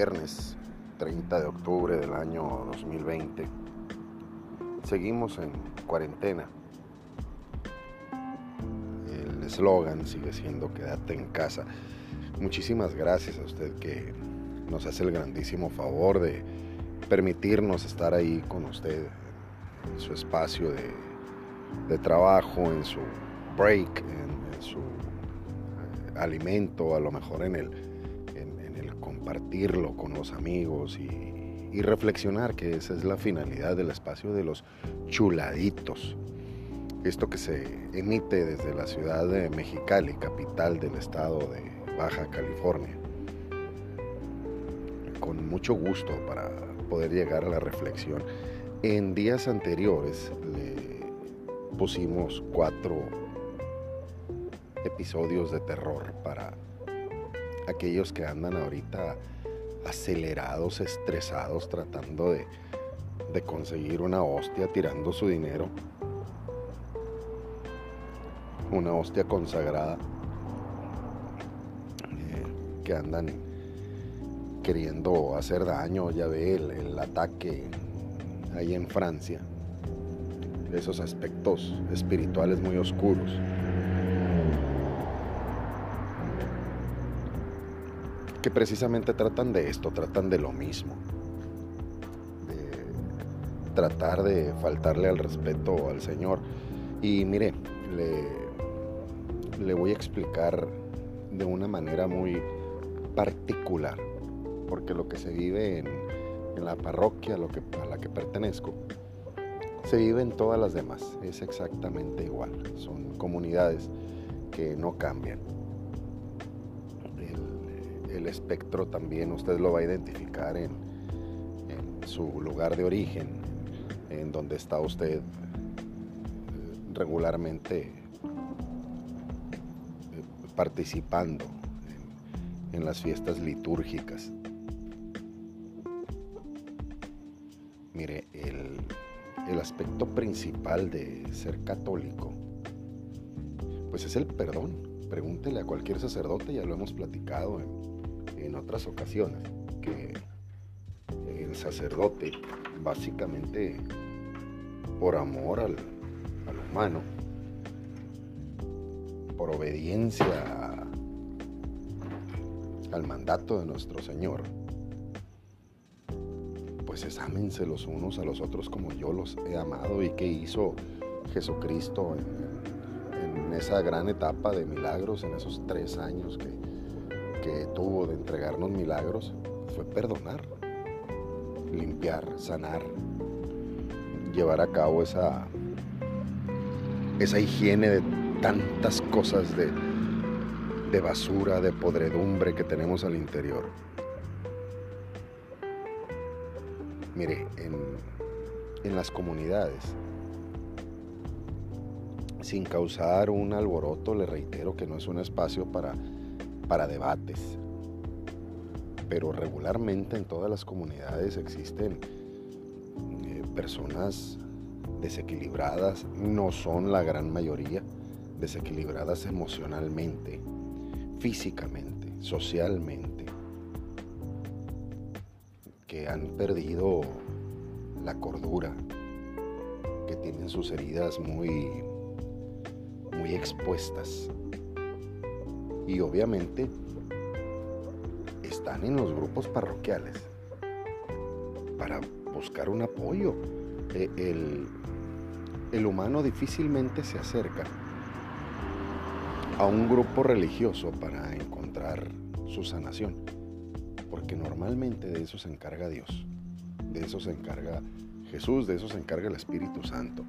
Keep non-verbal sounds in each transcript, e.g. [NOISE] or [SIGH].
viernes 30 de octubre del año 2020. Seguimos en cuarentena. El eslogan sigue siendo quédate en casa. Muchísimas gracias a usted que nos hace el grandísimo favor de permitirnos estar ahí con usted en su espacio de, trabajo, en su break, en, su eh, alimento, a lo mejor en el, en, el compartirlo con los amigos y, reflexionar que esa es la finalidad del espacio de los chuladitos. Esto que se emite desde la ciudad de Mexicali, capital del estado de Baja California. Con mucho gusto para poder llegar a la reflexión. En días anteriores le pusimos cuatro episodios de terror para aquellos que andan ahorita acelerados, estresados, tratando de, conseguir una hostia, tirando su dinero. Una hostia consagrada eh, que andan queriendo hacer daño, ya ve el, ataque ahí en Francia, esos aspectos espirituales muy oscuros. Que precisamente tratan de esto, tratan de lo mismo, de tratar de faltarle al respeto al Señor. Y mire, le, voy a explicar de una manera muy particular porque lo que se vive en, la parroquia lo que, a la que pertenezco, se vive en todas las demás, es exactamente igual, son comunidades que no cambian. El, espectro también usted lo va a identificar en, su lugar de origen, en donde está usted eh, regularmente eh, participando en las fiestas litúrgicas. Mire, el, aspecto principal de ser católico, pues es el perdón. Pregúntele a cualquier sacerdote, ya lo hemos platicado en, otras ocasiones, que el sacerdote, básicamente por amor al, al humano, por obediencia al mandato de nuestro Señor, pues ámense los unos a los otros como yo los he amado y que hizo Jesucristo en, esa gran etapa de milagros, en esos tres años que, que tuvo de entregarnos milagros, fue perdonar, limpiar, sanar, llevar a cabo esa, esa higiene de tantas cosas de, de basura, de podredumbre que tenemos al interior. Mire, en, las comunidades, sin causar un alboroto, le reitero que no es un espacio para, para debates, pero regularmente en todas las comunidades existen eh, personas desequilibradas, no son la gran mayoría, desequilibradas emocionalmente, físicamente, socialmente que han perdido la cordura, que tienen sus heridas muy, muy expuestas. Y obviamente están en los grupos parroquiales para buscar un apoyo. E, el, el humano difícilmente se acerca a un grupo religioso para encontrar su sanación porque normalmente de eso se encarga Dios, de eso se encarga Jesús, de eso se encarga el Espíritu Santo.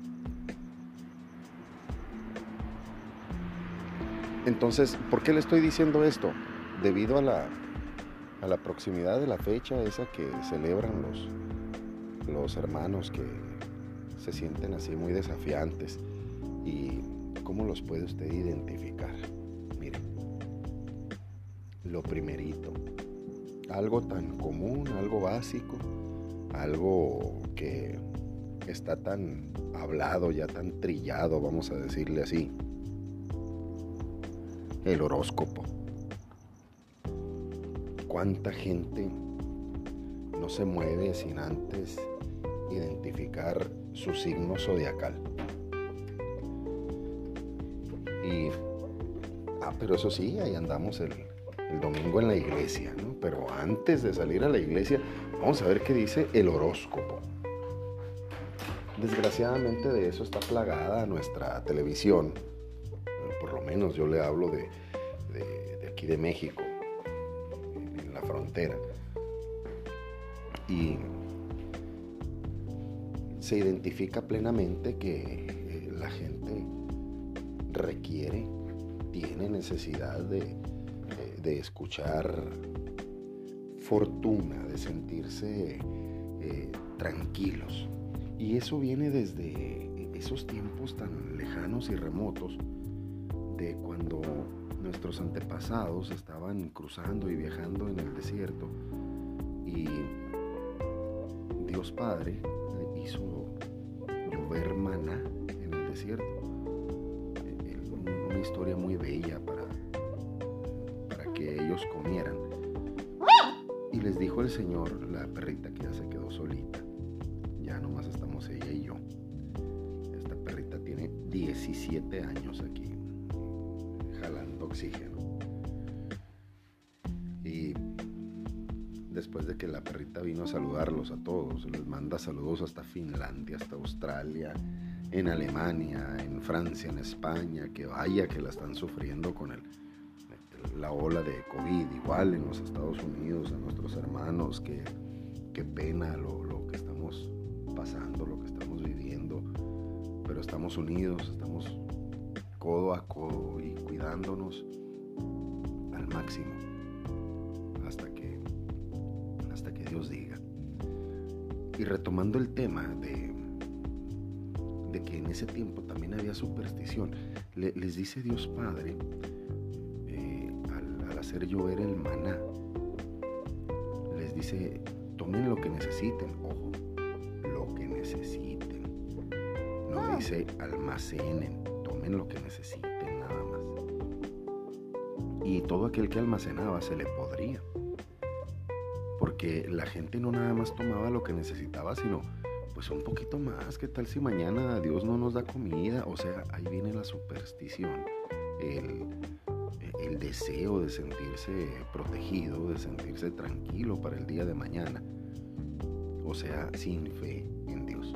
Entonces, ¿por qué le estoy diciendo esto? Debido a la, a la proximidad de la fecha esa que celebran los, los hermanos que se sienten así muy desafiantes y cómo los puede usted identificar. Mire, lo primerito, algo tan común, algo básico, algo que está tan hablado, ya tan trillado, vamos a decirle así. El horóscopo. ¿Cuánta gente no se mueve sin antes identificar su signo zodiacal. Y, ah, pero eso sí, ahí andamos el, domingo en la iglesia, ¿no? Pero antes de salir a la iglesia, vamos a ver qué dice el horóscopo. Desgraciadamente de eso está plagada nuestra televisión. Menos yo le hablo de, de, aquí de México, en la frontera. Y se identifica plenamente que eh, la gente requiere, tiene necesidad de, de escuchar fortuna, de sentirse eh, tranquilos. Y eso viene desde esos tiempos tan lejanos y remotos de cuando nuestros antepasados estaban cruzando y viajando en el desierto y Dios Padre hizo llover maná en el desierto. Eh, una historia muy bella para ellos comieran. Y les dijo el Señor, la perrita que ya se quedó solita, ya nomás estamos ella y yo. Esta perrita tiene 17 años aquí, oxígeno. Y después de que la perrita vino a saludarlos a todos, les manda saludos hasta Finlandia, hasta Australia, en Alemania, en Francia, en España, que vaya que la están sufriendo con el la ola de COVID, igual en los Estados Unidos, a nuestros hermanos, que qué pena lo, lo que estamos pasando, lo que estamos viviendo, pero estamos unidos, estamos codo a codo y cuidándonos al máximo hasta que, hasta que Dios diga. Y retomando el tema de, de que en ese tiempo también había superstición, les dice Dios Padre, hacer llover el maná. Les dice, tomen lo que necesiten, ojo, lo que necesiten. No ah. dice almacenen, lo que necesiten nada más. Y todo aquel que almacenaba se le podría. Porque la gente no nada más tomaba lo que necesitaba, sino pues un poquito más. ¿Qué tal si mañana Dios no nos da comida? O sea, ahí viene la superstición. El, el deseo de sentirse protegido, de sentirse tranquilo para el día de mañana. O sea, sin fe en Dios.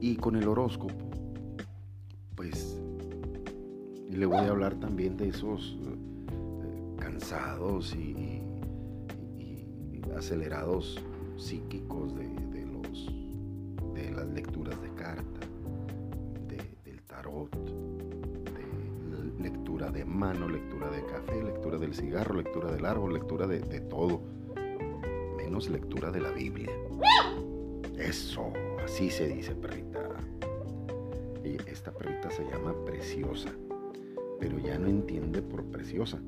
Y con el horóscopo, pues le voy a hablar también de esos eh, cansados y, acelerados psíquicos de, los, de las lecturas de carta, del tarot, de mano, lectura de café, lectura del cigarro, lectura del árbol, lectura de, todo, menos lectura de la Biblia. Eso, así se dice, perrita. Y esta perrita se llama Preciosa, pero ya no entiende por Preciosa.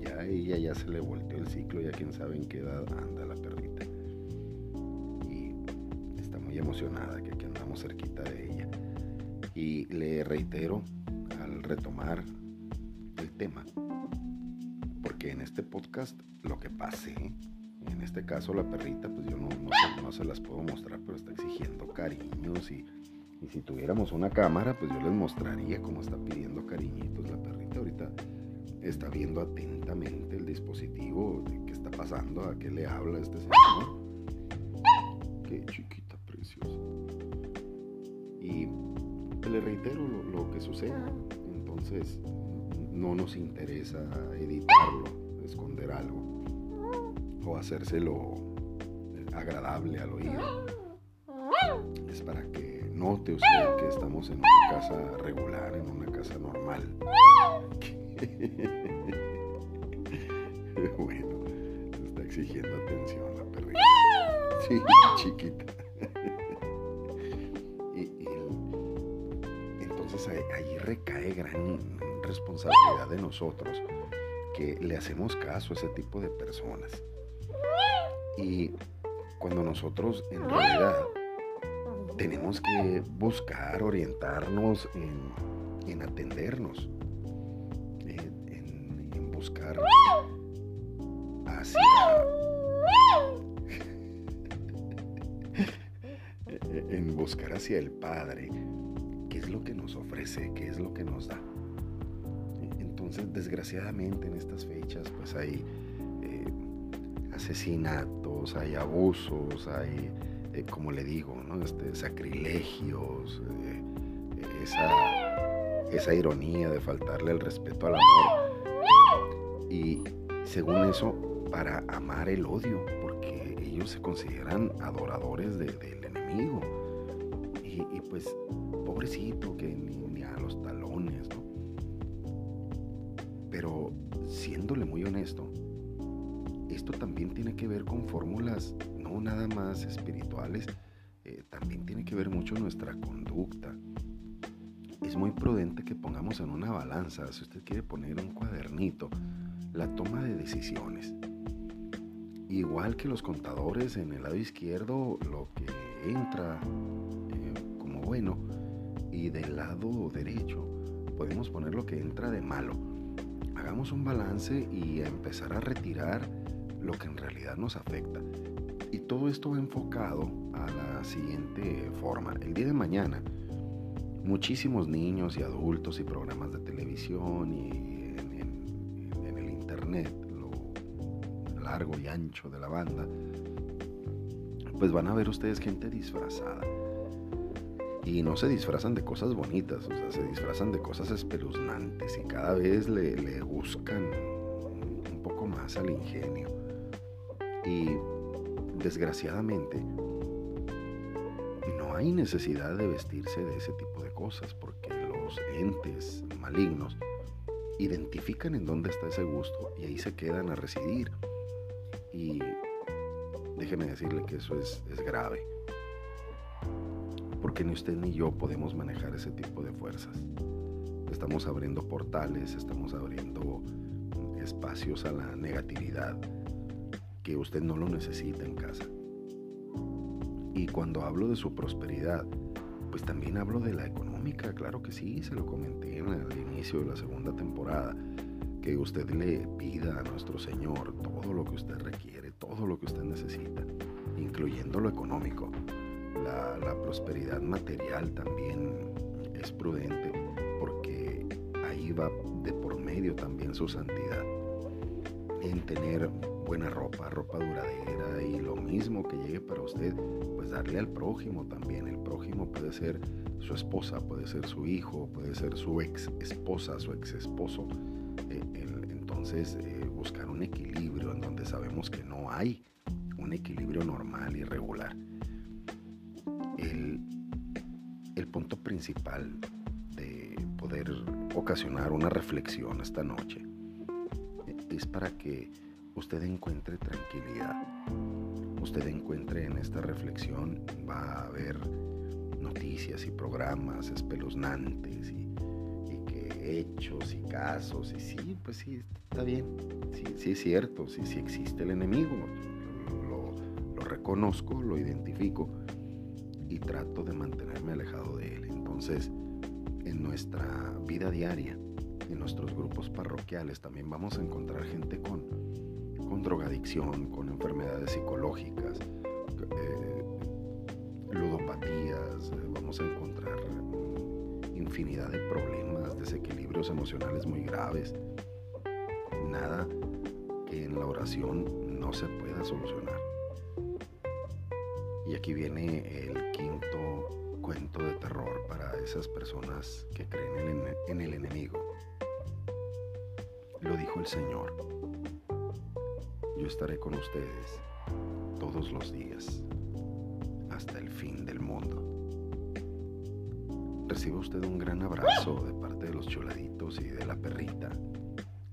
Ya ella ya se le volteó el ciclo, ya quién sabe en qué edad anda la perrita. Y está muy emocionada que aquí andamos cerquita de ella. Y le reitero, al retomar tema. Porque en este podcast lo que pase, en este caso la perrita, pues yo no, no, se las puedo mostrar, pero está exigiendo cariños y, y, si tuviéramos una cámara, pues yo les mostraría cómo está pidiendo cariñitos la perrita. Ahorita está viendo atentamente el dispositivo de qué está pasando, a qué le habla este señor. Qué chiquita preciosa. Y le reitero lo, lo que sucede. Entonces, no nos interesa editarlo, esconder algo o hacérselo agradable al oído. Es para que note usted que estamos en una casa regular, en una casa normal. [LAUGHS] bueno, está exigiendo atención la perrita. Sí, chiquita. y, entonces ahí recae gran responsabilidad de nosotros que le hacemos caso a ese tipo de personas. Y cuando nosotros en realidad tenemos que buscar, orientarnos en, atendernos, en, buscar hacia... [LAUGHS] en buscar hacia el Padre, qué es lo que nos ofrece, qué es lo que nos da. Entonces, desgraciadamente en estas fechas, pues hay eh, asesinatos, hay abusos, hay, eh, como le digo, ¿no? este, sacrilegios, eh, esa, esa ironía de faltarle el respeto al amor. Y según eso, para amar el odio, porque ellos se consideran adoradores del enemigo. Y, pues, pobrecito, que ni, a los talones, ¿no? Pero siéndole muy honesto, esto también tiene que ver con fórmulas nada más espirituales, eh, también tiene que ver mucho nuestra conducta. Es muy prudente que pongamos en una balanza, si usted quiere poner un cuadernito, la toma de decisiones. Igual que los contadores en el lado izquierdo, lo que entra eh, como bueno y del lado derecho podemos poner lo que entra de malo. Hagamos un balance y empezar a retirar lo que en realidad nos afecta. Todo esto va enfocado a la siguiente forma. El día de mañana, muchísimos niños y adultos y programas de televisión y lo largo y ancho de la banda, pues van a ver ustedes gente disfrazada. Y no se disfrazan de cosas bonitas, o sea, se disfrazan de cosas espeluznantes y cada vez le, le buscan un poco más al ingenio. Y desgraciadamente no hay necesidad de vestirse de ese tipo de cosas porque los entes malignos identifican en dónde está ese gusto y ahí se quedan a residir. Y déjeme decirle que eso es, es grave. Porque ni usted ni yo podemos manejar ese tipo de fuerzas. Estamos abriendo portales, estamos abriendo espacios a la negatividad que usted no lo necesita en casa. Y cuando hablo de su prosperidad, pues también hablo de la económica, claro que sí, se lo comenté en el inicio de la segunda temporada, que usted le pida a nuestro Señor todo lo que usted requiere, todo lo que usted necesita, incluyendo lo económico. La, prosperidad material también es prudente porque ahí va de por medio también su santidad en tener buena ropa, ropa duradera y lo mismo que llegue para usted, pues darle al prójimo también. El prójimo puede ser su esposa, puede ser su hijo, puede ser su ex esposa, su ex esposo. Eh, entonces eh, buscar un equilibrio en donde sabemos que no hay un equilibrio normal y regular. El, el punto principal de poder ocasionar una reflexión esta noche eh, es para que usted encuentre tranquilidad, usted encuentre en esta reflexión, va a haber noticias y programas espeluznantes y, que hechos y casos, y sí, pues sí, está bien, sí, sí es cierto, sí, sí existe el enemigo, lo, lo reconozco, lo identifico y trato de mantenerme alejado de él. Entonces, en nuestra vida diaria, en nuestros grupos parroquiales, también vamos a encontrar gente con con drogadicción, con enfermedades psicológicas, eh, ludopatías, eh, vamos a encontrar infinidad de problemas, desequilibrios emocionales muy graves. Nada que en la oración no se pueda solucionar. Y aquí viene el quinto cuento de terror para esas personas que creen en el enemigo. Lo dijo el Señor yo estaré con ustedes todos los días hasta el fin del mundo. Reciba usted un gran abrazo de parte de los choladitos y de la perrita,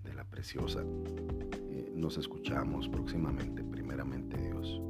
de la preciosa. Eh, nos escuchamos próximamente, primeramente Dios.